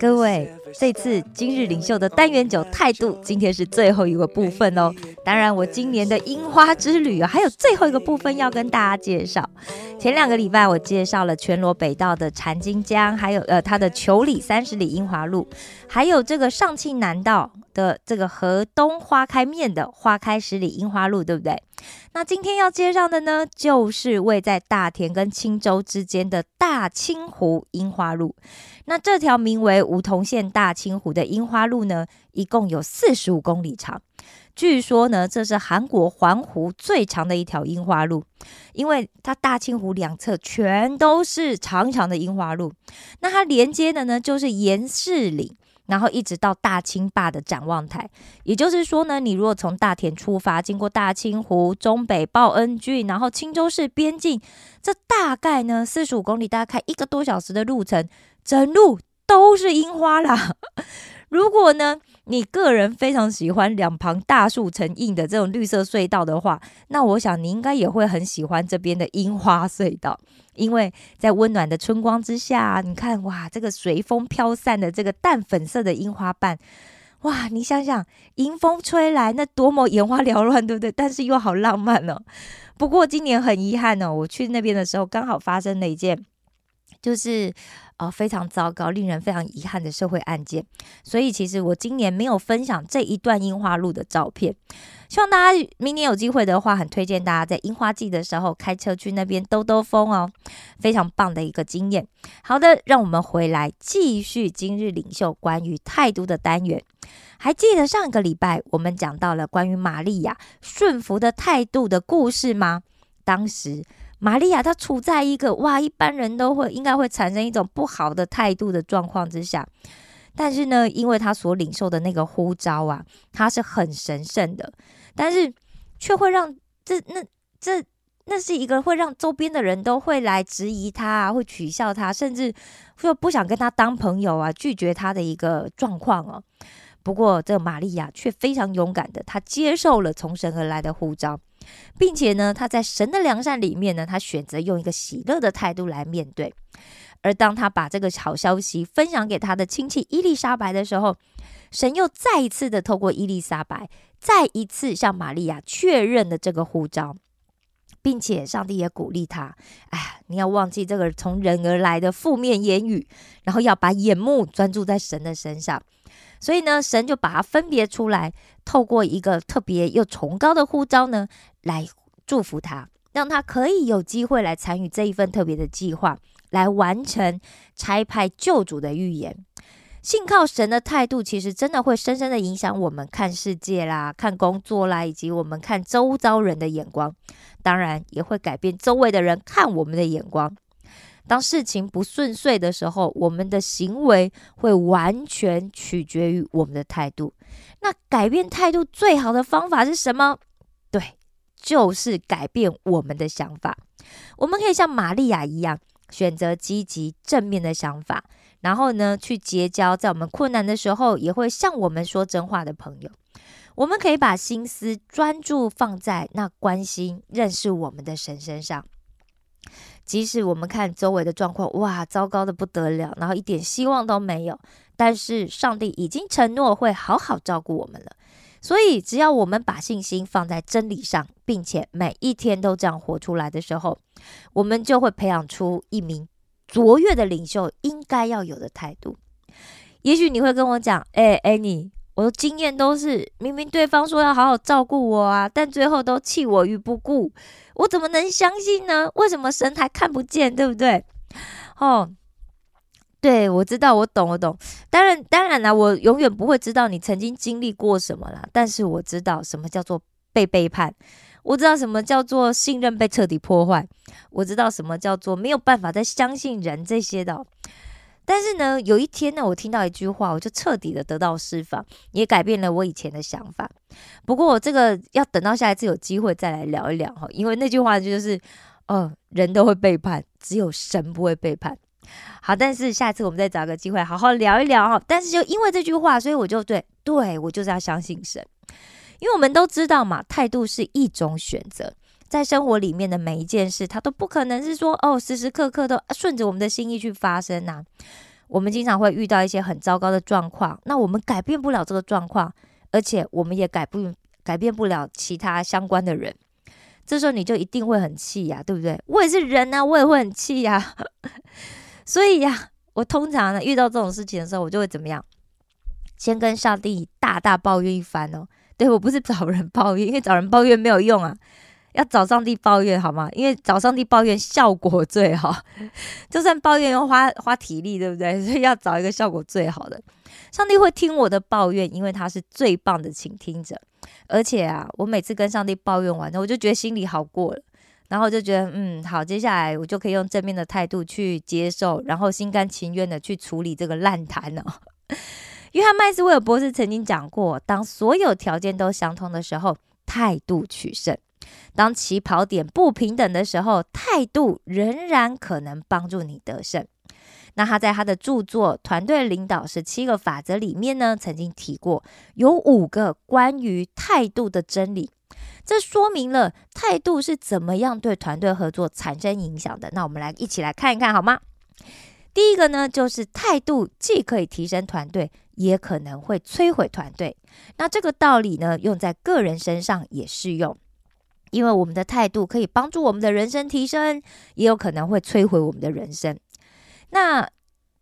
各位，这次今日领袖的单元九态度，今天是最后一个部分哦。当然，我今年的樱花之旅啊，还有最后一个部分要跟大家介绍。前两个礼拜我介绍了全罗北道的禅金江，还有呃它的九里三十里樱花路，还有这个上庆南道的这个河东花开面的花开十里樱花路，对不对？那今天要介绍的呢，就是位在大田跟青州之间的大清湖樱花路。那这条名为梧桐县大清湖的樱花路呢，一共有四十五公里长。据说呢，这是韩国环湖最长的一条樱花路，因为它大清湖两侧全都是长长的樱花路。那它连接的呢，就是盐市岭。然后一直到大清坝的展望台，也就是说呢，你如果从大田出发，经过大清湖、中北报恩郡，然后青州市边境，这大概呢四十五公里，大概一个多小时的路程，整路都是樱花啦。如果呢，你个人非常喜欢两旁大树成荫的这种绿色隧道的话，那我想你应该也会很喜欢这边的樱花隧道，因为在温暖的春光之下，你看哇，这个随风飘散的这个淡粉色的樱花瓣，哇，你想想迎风吹来，那多么眼花缭乱，对不对？但是又好浪漫哦。不过今年很遗憾哦，我去那边的时候刚好发生了一件，就是。哦，非常糟糕，令人非常遗憾的社会案件。所以其实我今年没有分享这一段樱花路的照片。希望大家明年有机会的话，很推荐大家在樱花季的时候开车去那边兜兜风哦，非常棒的一个经验。好的，让我们回来继续今日领袖关于态度的单元。还记得上一个礼拜我们讲到了关于玛利亚顺服的态度的故事吗？当时。玛利亚她处在一个哇，一般人都会应该会产生一种不好的态度的状况之下，但是呢，因为她所领受的那个呼召啊，她是很神圣的，但是却会让这那这那是一个会让周边的人都会来质疑她啊，会取笑她，甚至说不想跟她当朋友啊，拒绝她的一个状况哦。不过这玛利亚却非常勇敢的，她接受了从神而来的呼召。并且呢，他在神的良善里面呢，他选择用一个喜乐的态度来面对。而当他把这个好消息分享给他的亲戚伊丽莎白的时候，神又再一次的透过伊丽莎白，再一次向玛利亚确认了这个护照，并且上帝也鼓励他：哎，你要忘记这个从人而来的负面言语，然后要把眼目专注在神的身上。所以呢，神就把它分别出来，透过一个特别又崇高的呼召呢，来祝福他，让他可以有机会来参与这一份特别的计划，来完成差派救主的预言。信靠神的态度，其实真的会深深的影响我们看世界啦、看工作啦，以及我们看周遭人的眼光。当然，也会改变周围的人看我们的眼光。当事情不顺遂的时候，我们的行为会完全取决于我们的态度。那改变态度最好的方法是什么？对，就是改变我们的想法。我们可以像玛利亚一样，选择积极正面的想法，然后呢，去结交在我们困难的时候也会向我们说真话的朋友。我们可以把心思专注放在那关心、认识我们的神身上。即使我们看周围的状况，哇，糟糕的不得了，然后一点希望都没有，但是上帝已经承诺会好好照顾我们了。所以，只要我们把信心放在真理上，并且每一天都这样活出来的时候，我们就会培养出一名卓越的领袖应该要有的态度。也许你会跟我讲，哎哎，你我的经验都是，明明对方说要好好照顾我啊，但最后都弃我于不顾。我怎么能相信呢？为什么神还看不见？对不对？哦，对，我知道，我懂，我懂。当然，当然啦，我永远不会知道你曾经经历过什么啦。但是我知道什么叫做被背叛，我知道什么叫做信任被彻底破坏，我知道什么叫做没有办法再相信人这些的。但是呢，有一天呢，我听到一句话，我就彻底的得到释放，也改变了我以前的想法。不过这个要等到下一次有机会再来聊一聊哈，因为那句话就是，哦，人都会背叛，只有神不会背叛。好，但是下一次我们再找个机会好好聊一聊哈。但是就因为这句话，所以我就对，对我就是要相信神，因为我们都知道嘛，态度是一种选择。在生活里面的每一件事，它都不可能是说哦，时时刻刻都顺着我们的心意去发生呐。我们经常会遇到一些很糟糕的状况，那我们改变不了这个状况，而且我们也改不改变不了其他相关的人。这时候你就一定会很气呀，对不对？我也是人啊，我也会很气呀。所以呀，我通常呢遇到这种事情的时候，我就会怎么样？先跟上帝大大抱怨一番哦。对我不是找人抱怨，因为找人抱怨没有用啊。要找上帝抱怨好吗？因为找上帝抱怨效果最好，就算抱怨要花花体力，对不对？所以要找一个效果最好的。上帝会听我的抱怨，因为他是最棒的倾听者。而且啊，我每次跟上帝抱怨完，我就觉得心里好过了，然后就觉得嗯好，接下来我就可以用正面的态度去接受，然后心甘情愿的去处理这个烂摊了。约翰麦斯威尔博士曾经讲过，当所有条件都相同的时候，态度取胜。当起跑点不平等的时候，态度仍然可能帮助你得胜。那他在他的著作《团队领导十七个法则》里面呢，曾经提过有五个关于态度的真理，这说明了态度是怎么样对团队合作产生影响的。那我们来一起来看一看好吗？第一个呢，就是态度既可以提升团队，也可能会摧毁团队。那这个道理呢，用在个人身上也适用。因为我们的态度可以帮助我们的人生提升，也有可能会摧毁我们的人生。那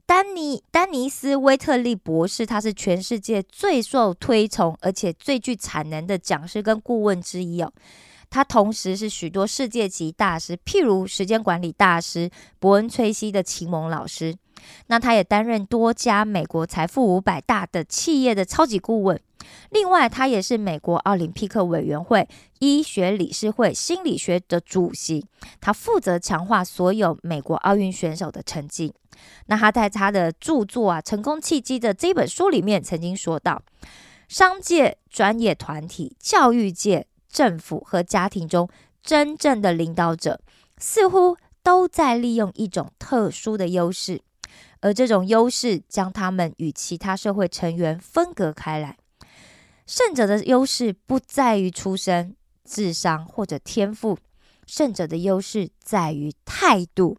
丹尼丹尼斯威特利博士，他是全世界最受推崇而且最具产能的讲师跟顾问之一哦。他同时是许多世界级大师，譬如时间管理大师伯恩崔西的启蒙老师。那他也担任多家美国财富五百大的企业的超级顾问。另外，他也是美国奥林匹克委员会医学理事会心理学的主席，他负责强化所有美国奥运选手的成绩。那他在他的著作啊《成功契机》的这本书里面曾经说到，商界、专业团体、教育界、政府和家庭中真正的领导者，似乎都在利用一种特殊的优势，而这种优势将他们与其他社会成员分隔开来。胜者的优势不在于出身、智商或者天赋，胜者的优势在于态度，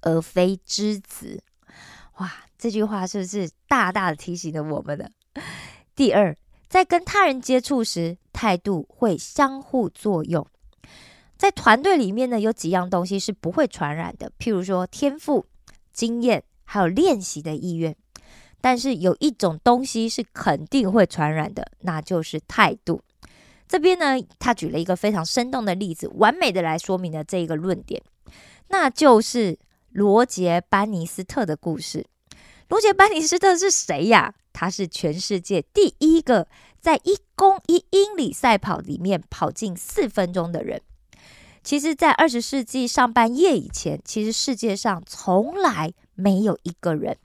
而非资质。哇，这句话是不是大大的提醒了我们呢？第二，在跟他人接触时，态度会相互作用。在团队里面呢，有几样东西是不会传染的，譬如说天赋、经验，还有练习的意愿。但是有一种东西是肯定会传染的，那就是态度。这边呢，他举了一个非常生动的例子，完美的来说明了这一个论点，那就是罗杰·班尼斯特的故事。罗杰·班尼斯特是谁呀？他是全世界第一个在一公一英里赛跑里面跑进四分钟的人。其实，在二十世纪上半叶以前，其实世界上从来没有一个人。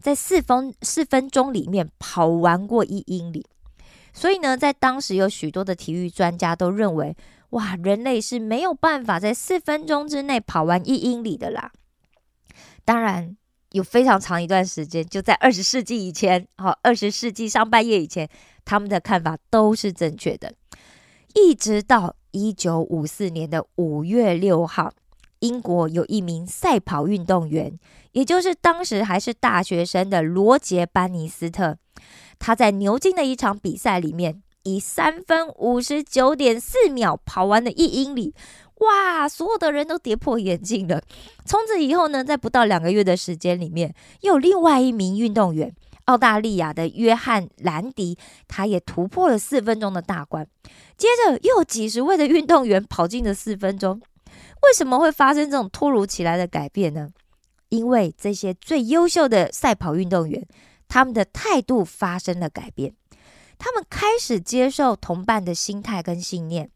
在四分四分钟里面跑完过一英里，所以呢，在当时有许多的体育专家都认为，哇，人类是没有办法在四分钟之内跑完一英里的啦。当然，有非常长一段时间，就在二十世纪以前，好，二十世纪上半叶以前，他们的看法都是正确的，一直到一九五四年的五月六号。英国有一名赛跑运动员，也就是当时还是大学生的罗杰·班尼斯特，他在牛津的一场比赛里面，以三分五十九点四秒跑完了一英里，哇！所有的人都跌破眼镜了。从此以后呢，在不到两个月的时间里面，又有另外一名运动员，澳大利亚的约翰·兰迪，他也突破了四分钟的大关。接着又有几十位的运动员跑进了四分钟。为什么会发生这种突如其来的改变呢？因为这些最优秀的赛跑运动员，他们的态度发生了改变，他们开始接受同伴的心态跟信念。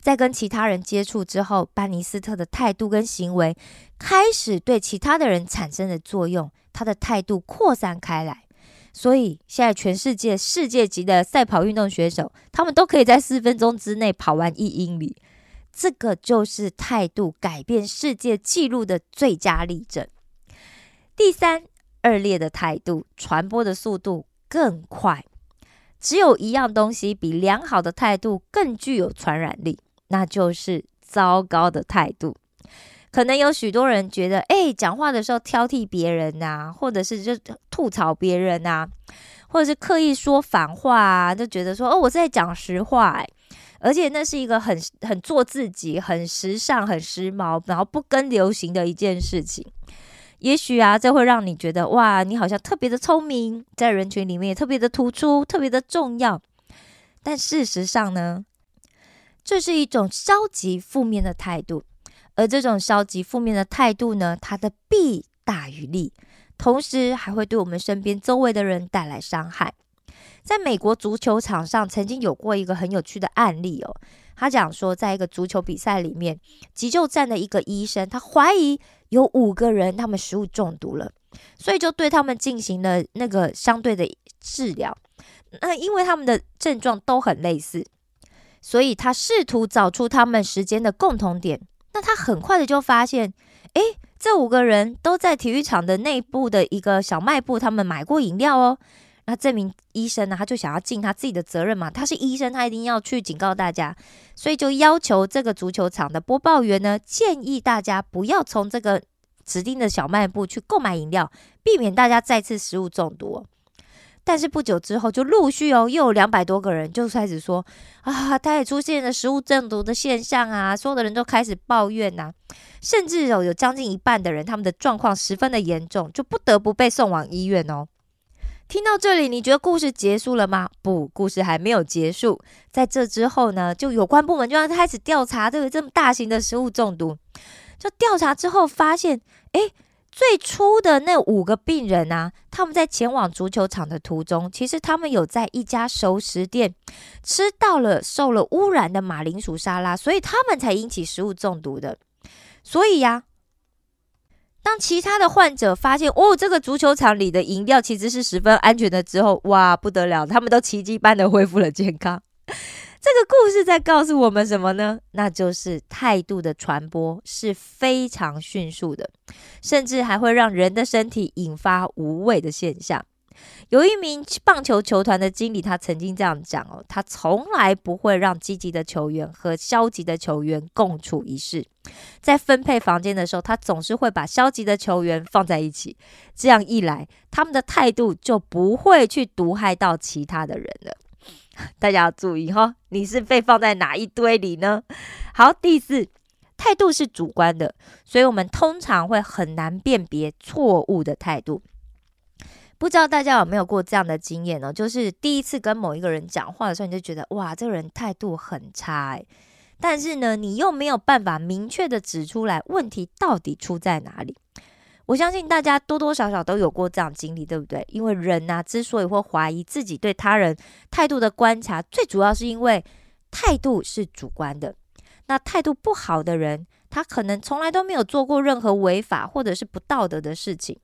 在跟其他人接触之后，班尼斯特的态度跟行为开始对其他的人产生了作用，他的态度扩散开来。所以现在全世界世界级的赛跑运动选手，他们都可以在四分钟之内跑完一英里。这个就是态度改变世界纪录的最佳例证。第三，恶劣的态度传播的速度更快。只有一样东西比良好的态度更具有传染力，那就是糟糕的态度。可能有许多人觉得，哎，讲话的时候挑剔别人呐，或者是就吐槽别人呐，或者是刻意说反话啊，就觉得说，哦，我在讲实话，而且那是一个很很做自己、很时尚、很时髦，然后不跟流行的一件事情。也许啊，这会让你觉得，哇，你好像特别的聪明，在人群里面也特别的突出、特别的重要。但事实上呢，这是一种消极负面的态度。而这种消极负面的态度呢，它的弊大于利，同时还会对我们身边周围的人带来伤害。在美国足球场上，曾经有过一个很有趣的案例哦。他讲说，在一个足球比赛里面，急救站的一个医生，他怀疑有五个人他们食物中毒了，所以就对他们进行了那个相对的治疗。那因为他们的症状都很类似，所以他试图找出他们时间的共同点。那他很快的就发现，哎，这五个人都在体育场的内部的一个小卖部，他们买过饮料哦。那这名医生呢，他就想要尽他自己的责任嘛，他是医生，他一定要去警告大家，所以就要求这个足球场的播报员呢，建议大家不要从这个指定的小卖部去购买饮料，避免大家再次食物中毒。但是不久之后，就陆续哦，又有两百多个人就开始说啊，他也出现了食物中毒的现象啊，所有的人都开始抱怨呐，甚至有有将近一半的人，他们的状况十分的严重，就不得不被送往医院哦。听到这里，你觉得故事结束了吗？不，故事还没有结束。在这之后呢，就有关部门就要开始调查这个这么大型的食物中毒，就调查之后发现，哎。最初的那五个病人啊，他们在前往足球场的途中，其实他们有在一家熟食店吃到了受了污染的马铃薯沙拉，所以他们才引起食物中毒的。所以呀，当其他的患者发现哦，这个足球场里的饮料其实是十分安全的之后，哇，不得了，他们都奇迹般的恢复了健康。这个故事在告诉我们什么呢？那就是态度的传播是非常迅速的，甚至还会让人的身体引发无谓的现象。有一名棒球球团的经理，他曾经这样讲哦：他从来不会让积极的球员和消极的球员共处一室，在分配房间的时候，他总是会把消极的球员放在一起。这样一来，他们的态度就不会去毒害到其他的人了。大家要注意哈，你是被放在哪一堆里呢？好，第四，态度是主观的，所以我们通常会很难辨别错误的态度。不知道大家有没有过这样的经验呢？就是第一次跟某一个人讲话的时候，你就觉得哇，这个人态度很差哎，但是呢，你又没有办法明确的指出来问题到底出在哪里。我相信大家多多少少都有过这样经历，对不对？因为人呐，之所以会怀疑自己对他人态度的观察，最主要是因为态度是主观的。那态度不好的人，他可能从来都没有做过任何违法或者是不道德的事情，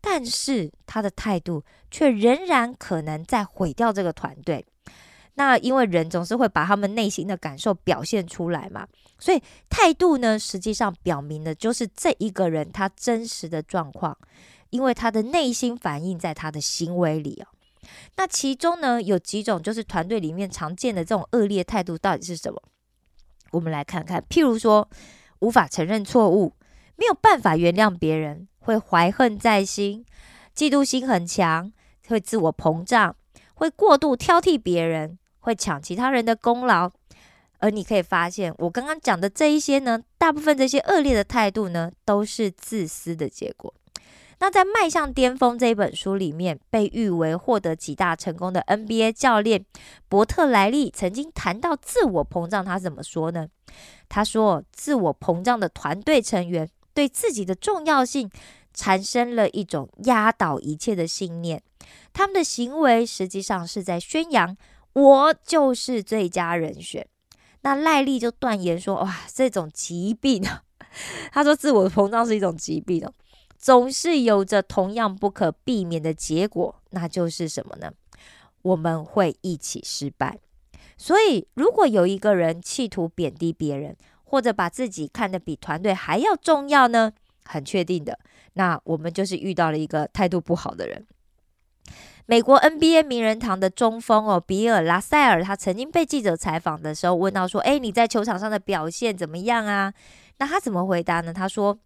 但是他的态度却仍然可能在毁掉这个团队。那因为人总是会把他们内心的感受表现出来嘛，所以态度呢，实际上表明的就是这一个人他真实的状况，因为他的内心反映在他的行为里哦。那其中呢，有几种就是团队里面常见的这种恶劣态度到底是什么？我们来看看，譬如说无法承认错误，没有办法原谅别人，会怀恨在心，嫉妒心很强，会自我膨胀，会过度挑剔别人。会抢其他人的功劳，而你可以发现，我刚刚讲的这一些呢，大部分这些恶劣的态度呢，都是自私的结果。那在《迈向巅峰》这一本书里面，被誉为获得极大成功的 NBA 教练伯特莱利曾经谈到自我膨胀，他怎么说呢？他说，自我膨胀的团队成员对自己的重要性产生了一种压倒一切的信念，他们的行为实际上是在宣扬。我就是最佳人选。那赖利就断言说：“哇，这种疾病啊，他说自我膨胀是一种疾病哦，总是有着同样不可避免的结果，那就是什么呢？我们会一起失败。所以，如果有一个人企图贬低别人，或者把自己看得比团队还要重要呢？很确定的，那我们就是遇到了一个态度不好的人。美国 NBA 名人堂的中锋哦，比尔拉塞尔，他曾经被记者采访的时候问到说：“哎，你在球场上的表现怎么样啊？”那他怎么回答呢？他说：“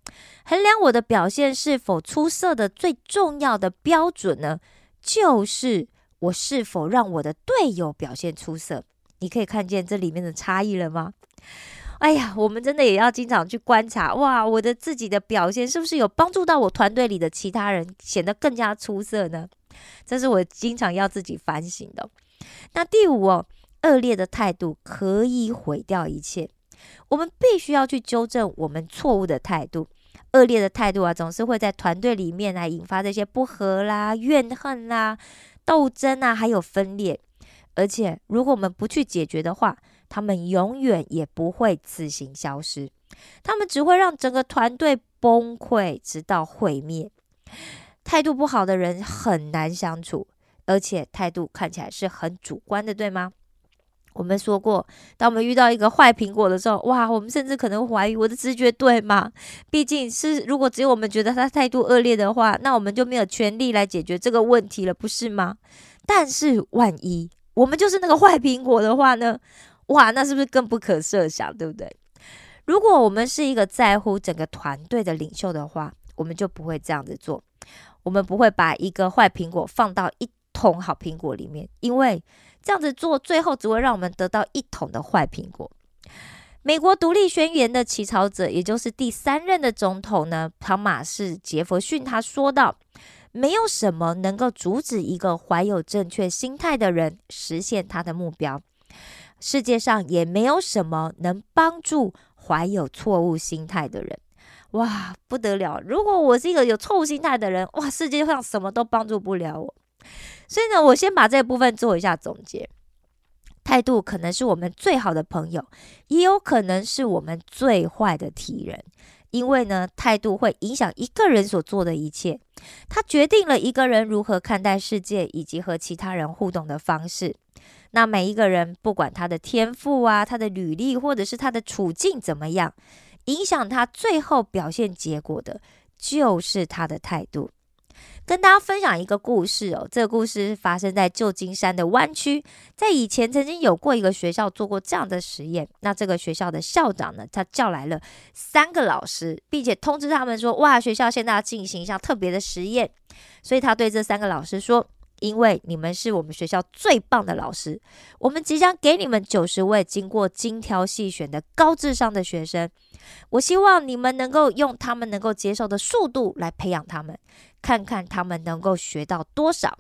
衡量我的表现是否出色的最重要的标准呢，就是我是否让我的队友表现出色。”你可以看见这里面的差异了吗？哎呀，我们真的也要经常去观察哇，我的自己的表现是不是有帮助到我团队里的其他人显得更加出色呢？这是我经常要自己反省的。那第五哦，恶劣的态度可以毁掉一切。我们必须要去纠正我们错误的态度。恶劣的态度啊，总是会在团队里面来引发这些不和啦、怨恨啦、斗争啊，还有分裂。而且，如果我们不去解决的话，他们永远也不会自行消失，他们只会让整个团队崩溃，直到毁灭。态度不好的人很难相处，而且态度看起来是很主观的，对吗？我们说过，当我们遇到一个坏苹果的时候，哇，我们甚至可能怀疑我的直觉对吗？毕竟是如果只有我们觉得他态度恶劣的话，那我们就没有权利来解决这个问题了，不是吗？但是万一我们就是那个坏苹果的话呢？哇，那是不是更不可设想，对不对？如果我们是一个在乎整个团队的领袖的话，我们就不会这样子做。我们不会把一个坏苹果放到一桶好苹果里面，因为这样子做，最后只会让我们得到一桶的坏苹果。美国独立宣言的起草者，也就是第三任的总统呢，汤马士·杰弗逊，他说道：“没有什么能够阻止一个怀有正确心态的人实现他的目标。”世界上也没有什么能帮助怀有错误心态的人，哇，不得了！如果我是一个有错误心态的人，哇，世界上什么都帮助不了我。所以呢，我先把这部分做一下总结。态度可能是我们最好的朋友，也有可能是我们最坏的敌人，因为呢，态度会影响一个人所做的一切，它决定了一个人如何看待世界以及和其他人互动的方式。那每一个人，不管他的天赋啊、他的履历，或者是他的处境怎么样，影响他最后表现结果的，就是他的态度。跟大家分享一个故事哦，这个故事发生在旧金山的湾区，在以前曾经有过一个学校做过这样的实验。那这个学校的校长呢，他叫来了三个老师，并且通知他们说：“哇，学校现在要进行一项特别的实验。”所以他对这三个老师说。因为你们是我们学校最棒的老师，我们即将给你们九十位经过精挑细选的高智商的学生。我希望你们能够用他们能够接受的速度来培养他们，看看他们能够学到多少。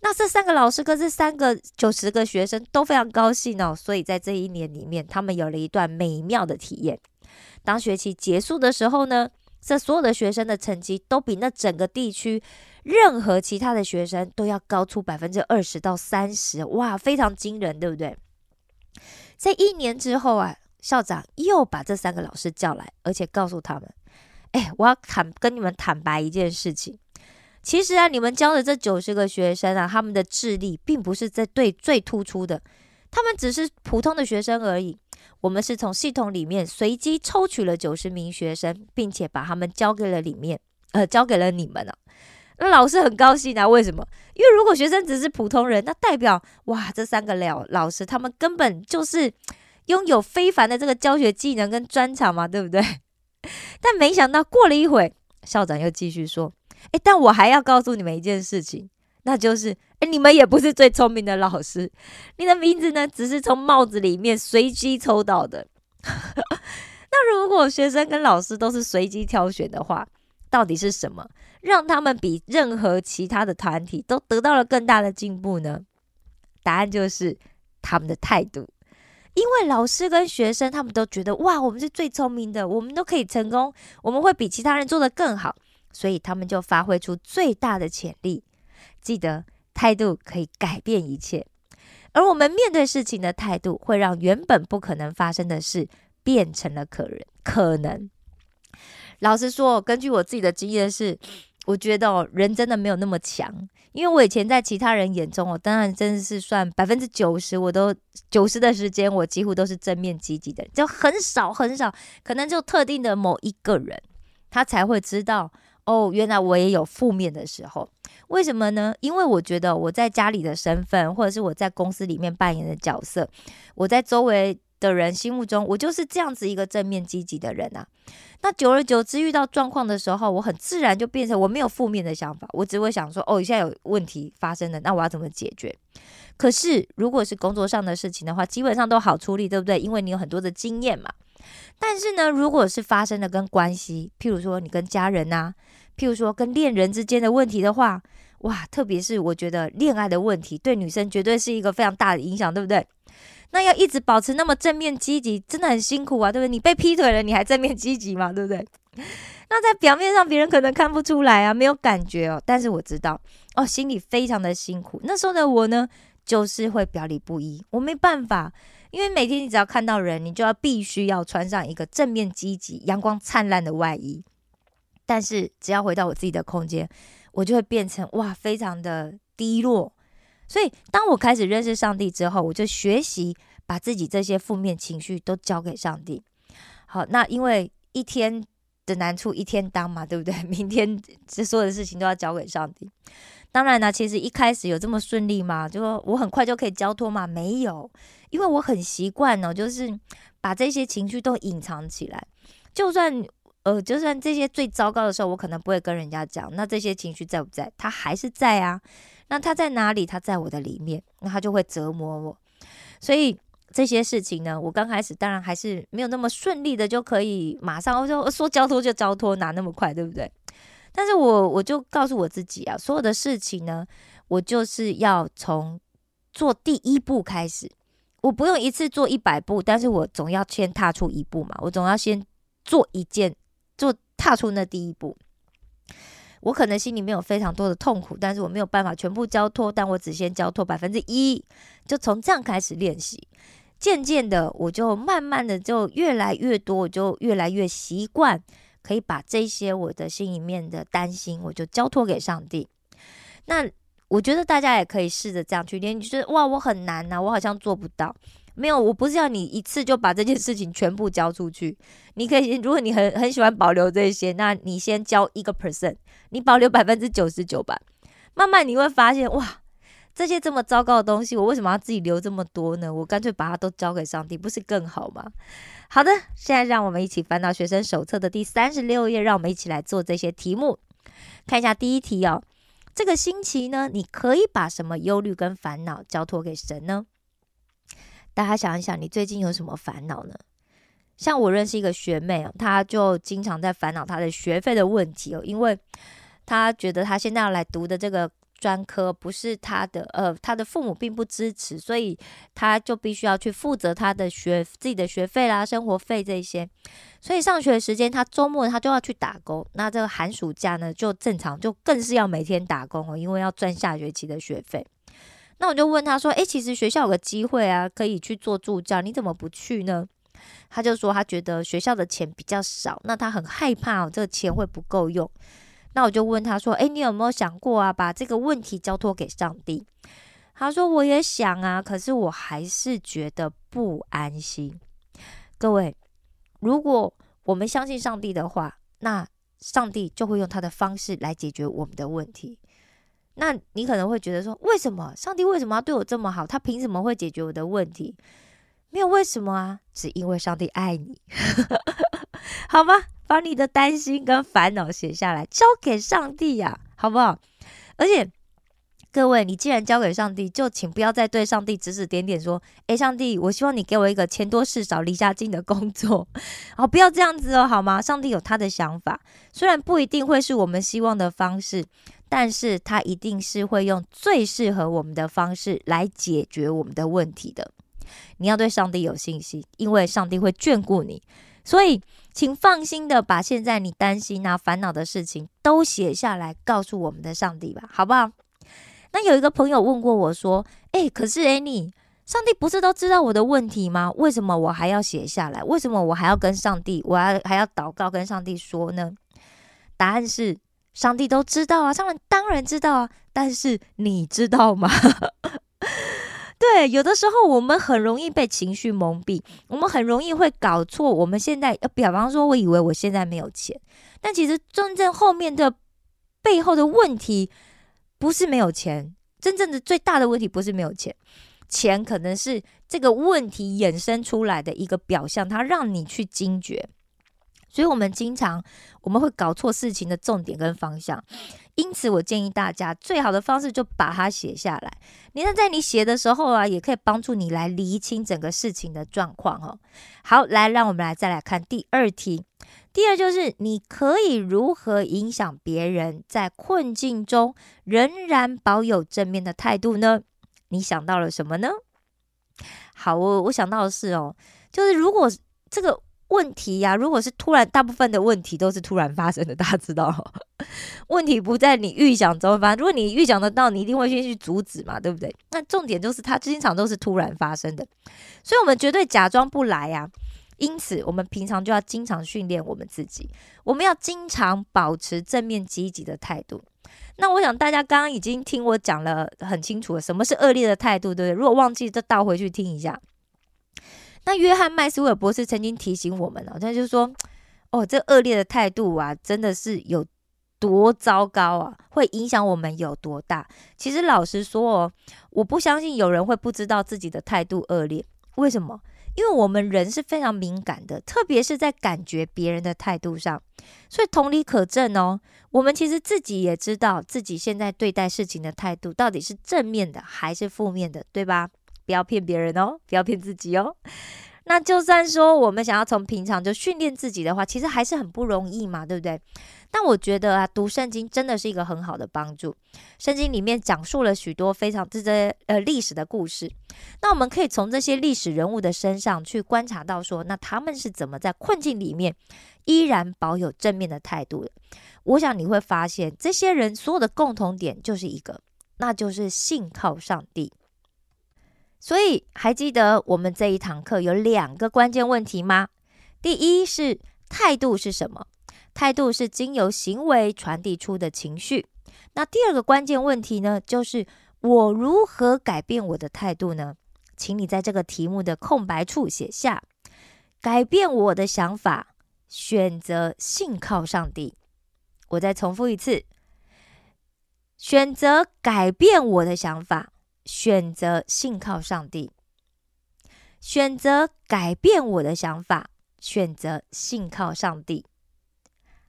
那这三个老师跟这三个九十个学生都非常高兴哦，所以在这一年里面，他们有了一段美妙的体验。当学期结束的时候呢，这所有的学生的成绩都比那整个地区。任何其他的学生都要高出百分之二十到三十，哇，非常惊人，对不对？在一年之后啊，校长又把这三个老师叫来，而且告诉他们：“哎，我要坦跟你们坦白一件事情，其实啊，你们教的这九十个学生啊，他们的智力并不是在对最突出的，他们只是普通的学生而已。我们是从系统里面随机抽取了九十名学生，并且把他们交给了里面，呃，交给了你们了。”那老师很高兴啊？为什么？因为如果学生只是普通人，那代表哇，这三个老老师他们根本就是拥有非凡的这个教学技能跟专长嘛，对不对？但没想到过了一会，校长又继续说：“哎，但我还要告诉你们一件事情，那就是哎，你们也不是最聪明的老师，你的名字呢，只是从帽子里面随机抽到的。那如果学生跟老师都是随机挑选的话，到底是什么？”让他们比任何其他的团体都得到了更大的进步呢？答案就是他们的态度。因为老师跟学生他们都觉得哇，我们是最聪明的，我们都可以成功，我们会比其他人做得更好，所以他们就发挥出最大的潜力。记得态度可以改变一切，而我们面对事情的态度会让原本不可能发生的事变成了可人可能。老实说，根据我自己的经验是，我觉得哦，人真的没有那么强。因为我以前在其他人眼中，我当然真的是算百分之九十，我都九十的时间，我几乎都是正面积极的，就很少很少，可能就特定的某一个人，他才会知道哦，原来我也有负面的时候。为什么呢？因为我觉得我在家里的身份，或者是我在公司里面扮演的角色，我在周围。的人心目中，我就是这样子一个正面积极的人啊。那久而久之，遇到状况的时候，我很自然就变成我没有负面的想法，我只会想说：哦，现在有问题发生了，那我要怎么解决？可是如果是工作上的事情的话，基本上都好处理，对不对？因为你有很多的经验嘛。但是呢，如果是发生了跟关系，譬如说你跟家人呐，譬如说跟恋人之间的问题的话，哇，特别是我觉得恋爱的问题，对女生绝对是一个非常大的影响，对不对？那要一直保持那么正面积极，真的很辛苦啊，对不对？你被劈腿了，你还正面积极嘛，对不对？那在表面上别人可能看不出来啊，没有感觉哦，但是我知道哦，心里非常的辛苦。那时候的我呢，就是会表里不一，我没办法，因为每天你只要看到人，你就要必须要穿上一个正面积极、阳光灿烂的外衣。但是只要回到我自己的空间，我就会变成哇，非常的低落。所以，当我开始认识上帝之后，我就学习把自己这些负面情绪都交给上帝。好，那因为一天的难处一天当嘛，对不对？明天这所有的事情都要交给上帝。当然呢，其实一开始有这么顺利吗？就说我很快就可以交托吗？没有，因为我很习惯呢，就是把这些情绪都隐藏起来。就算呃，就算这些最糟糕的时候，我可能不会跟人家讲。那这些情绪在不在？他还是在啊。那他在哪里？他在我的里面，那他就会折磨我。所以这些事情呢，我刚开始当然还是没有那么顺利的，就可以马上就说交托就交托，哪那么快，对不对？但是我我就告诉我自己啊，所有的事情呢，我就是要从做第一步开始。我不用一次做一百步，但是我总要先踏出一步嘛，我总要先做一件，踏出那第一步。我可能心里面有非常多的痛苦，但是我没有办法全部交托，但我只先交托百分之一，就从这样开始练习，渐渐的，我就慢慢的就越来越多，我就越来越习惯，可以把这些我的心里面的担心，我就交托给上帝。那我觉得大家也可以试着这样去练，你觉得哇，我很难呐，我好像做不到。没有，我不是要你一次就把这件事情全部交出去。你可以，如果你很很喜欢保留这些，那你先交一个 percent，你保留百分之九十九吧。慢慢你会发现，哇，这些这么糟糕的东西，我为什么要自己留这么多呢？我干脆把它都交给上帝，不是更好吗？好的，现在让我们一起翻到学生手册的第三十六页，让我们一起来做这些题目。看一下第一题哦，这个星期呢，你可以把什么忧虑跟烦恼交托给神呢？大家想一想，你最近有什么烦恼呢？像我认识一个学妹啊，她就经常在烦恼她的学费的问题哦，因为她觉得她现在要来读的这个专科不是她的，呃，她的父母并不支持，所以她就必须要去负责她的学自己的学费啦、生活费这些。所以上学时间，她周末她就要去打工。那这个寒暑假呢，就正常就更是要每天打工哦，因为要赚下学期的学费。那我就问他说：“诶，其实学校有个机会啊，可以去做助教，你怎么不去呢？”他就说他觉得学校的钱比较少，那他很害怕哦，这个钱会不够用。那我就问他说：“诶，你有没有想过啊，把这个问题交托给上帝？”他说：“我也想啊，可是我还是觉得不安心。”各位，如果我们相信上帝的话，那上帝就会用他的方式来解决我们的问题。那你可能会觉得说，为什么上帝为什么要对我这么好？他凭什么会解决我的问题？没有为什么啊，只因为上帝爱你，好吗？把你的担心跟烦恼写下来，交给上帝呀，好不好？而且各位，你既然交给上帝，就请不要再对上帝指指点点，说：“诶，上帝，我希望你给我一个钱多事少、离家近的工作。”好，不要这样子哦，好吗？上帝有他的想法，虽然不一定会是我们希望的方式。但是他一定是会用最适合我们的方式来解决我们的问题的。你要对上帝有信心，因为上帝会眷顾你。所以，请放心的把现在你担心啊、烦恼的事情都写下来，告诉我们的上帝吧，好不好？那有一个朋友问过我说：“诶，可是 Annie，上帝不是都知道我的问题吗？为什么我还要写下来？为什么我还要跟上帝，我还还要祷告跟上帝说呢？答案是，上帝都知道啊，当然当然知道啊，但是你知道吗？对，有的时候我们很容易被情绪蒙蔽，我们很容易会搞错。我们现在，比方说，我以为我现在没有钱，但其实真正后面的背后的问题不是没有钱，真正的最大的问题不是没有钱。钱可能是这个问题衍生出来的一个表象，它让你去惊觉。所以，我们经常我们会搞错事情的重点跟方向。因此，我建议大家最好的方式就把它写下来。你看，在你写的时候啊，也可以帮助你来厘清整个事情的状况哦。好，来，让我们来再来看第二题。第二就是你可以如何影响别人在困境中仍然保有正面的态度呢？你想到了什么呢？好，我我想到的是哦，就是如果这个问题呀，如果是突然，大部分的问题都是突然发生的，大家知道，问题不在你预想中发。如果你预想得到，你一定会先去阻止嘛，对不对？那重点就是它经常都是突然发生的，所以我们绝对假装不来呀。因此，我们平常就要经常训练我们自己，我们要经常保持正面积极的态度。那我想大家刚刚已经听我讲了很清楚了，什么是恶劣的态度，对不对？如果忘记，就倒回去听一下。那约翰麦斯威尔博士曾经提醒我们哦，他就说：“哦，这恶劣的态度啊，真的是有多糟糕啊，会影响我们有多大？”其实老实说哦，我不相信有人会不知道自己的态度恶劣。为什么？因为我们人是非常敏感的，特别是在感觉别人的态度上，所以同理可证哦。我们其实自己也知道自己现在对待事情的态度到底是正面的还是负面的，对吧？不要骗别人哦，不要骗自己哦。那就算说我们想要从平常就训练自己的话，其实还是很不容易嘛，对不对？但我觉得啊，读圣经真的是一个很好的帮助。圣经里面讲述了许多非常这些呃历史的故事，那我们可以从这些历史人物的身上去观察到，说那他们是怎么在困境里面依然保有正面的态度的。我想你会发现，这些人所有的共同点就是一个，那就是信靠上帝。所以还记得我们这一堂课有两个关键问题吗？第一是态度是什么？态度是经由行为传递出的情绪。那第二个关键问题呢，就是我如何改变我的态度呢？请你在这个题目的空白处写下：改变我的想法，选择信靠上帝。我再重复一次：选择改变我的想法。选择信靠上帝，选择改变我的想法，选择信靠上帝。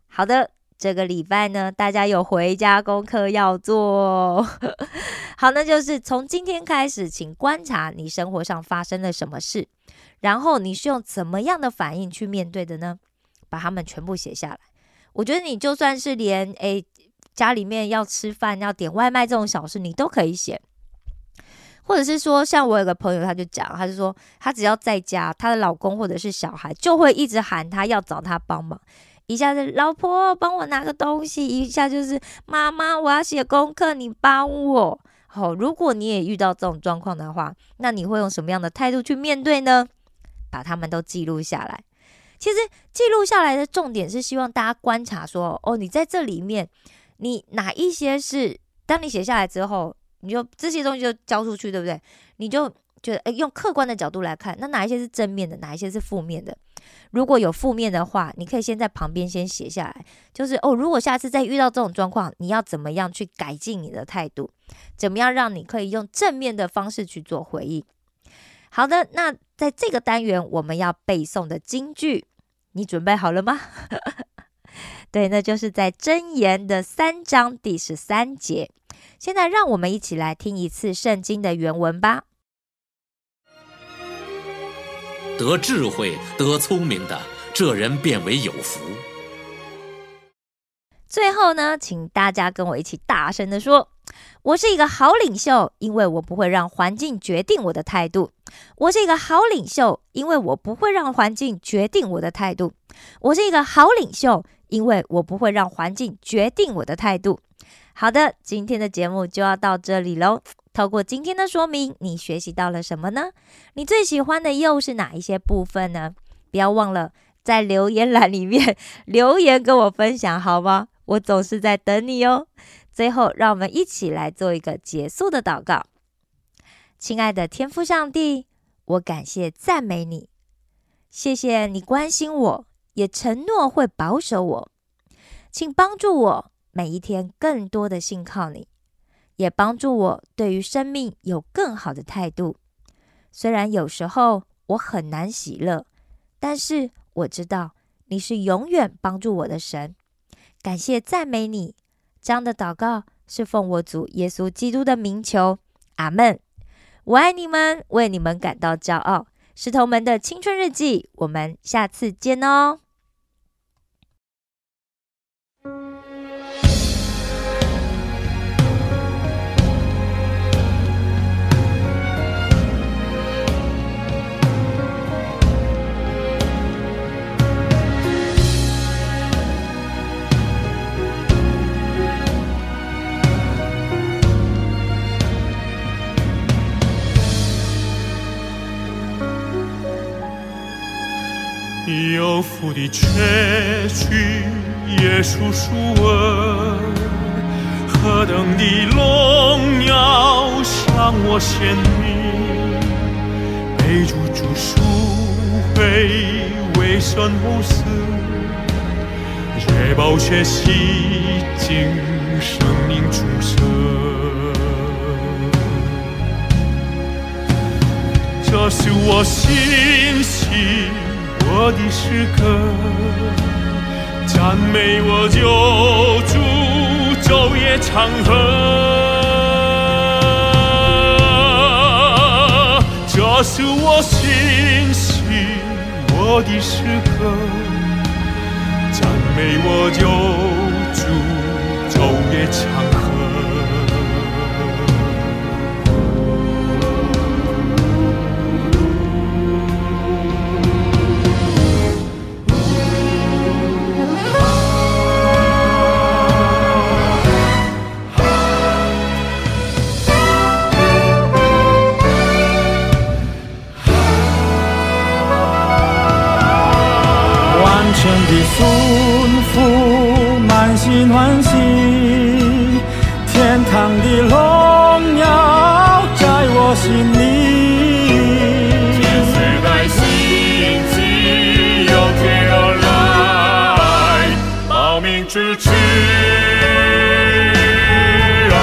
好的，这个礼拜呢，大家有回家功课要做。好，那就是从今天开始，请观察你生活上发生了什么事，然后你是用怎么样的反应去面对的呢？把它们全部写下来。我觉得你就算是连诶家里面要吃饭要点外卖这种小事，你都可以写。或者是说，像我有个朋友，他就讲，他就说，他只要在家，她的老公或者是小孩就会一直喊他要找他帮忙，一下子老婆帮我拿个东西，一下就是妈妈我要写功课，你帮我。好，如果你也遇到这种状况的话，那你会用什么样的态度去面对呢？把他们都记录下来。其实记录下来的重点是希望大家观察说，哦，你在这里面，你哪一些是当你写下来之后。你就这些东西就交出去，对不对？你就觉得，诶，用客观的角度来看，那哪一些是正面的，哪一些是负面的？如果有负面的话，你可以先在旁边先写下来，就是哦，如果下次再遇到这种状况，你要怎么样去改进你的态度？怎么样让你可以用正面的方式去做回应？好的，那在这个单元我们要背诵的金句，你准备好了吗？对，那就是在箴言的三章第十三节。现在，让我们一起来听一次圣经的原文吧。得智慧、得聪明的，这人变为有福。最后呢，请大家跟我一起大声的说：“我是一个好领袖，因为我不会让环境决定我的态度。我是一个好领袖，因为我不会让环境决定我的态度。我是一个好领袖，因为我不会让环境决定我的态度。”好的，今天的节目就要到这里喽。透过今天的说明，你学习到了什么呢？你最喜欢的又是哪一些部分呢？不要忘了在留言栏里面 留言跟我分享，好吗？我总是在等你哦。最后，让我们一起来做一个结束的祷告。亲爱的天父上帝，我感谢赞美你，谢谢你关心我，也承诺会保守我，请帮助我每一天更多的信靠你。也帮助我对于生命有更好的态度。虽然有时候我很难喜乐，但是我知道你是永远帮助我的神。感谢赞美你，这样的祷告是奉我主耶稣基督的名求，阿门。我爱你们，为你们感到骄傲。石头们的青春日记，我们下次见哦。有福的确去耶稣属我，何等的荣耀向我显明，被主主赎回为神无死，热宝血洗净生命重生，这是我信心。我的诗歌，赞美我救主，昼夜长河。这是我心，我的诗歌，赞美我救主，昼夜长。的党的荣耀在我心里，新时代新星又飘来，保民之志爱。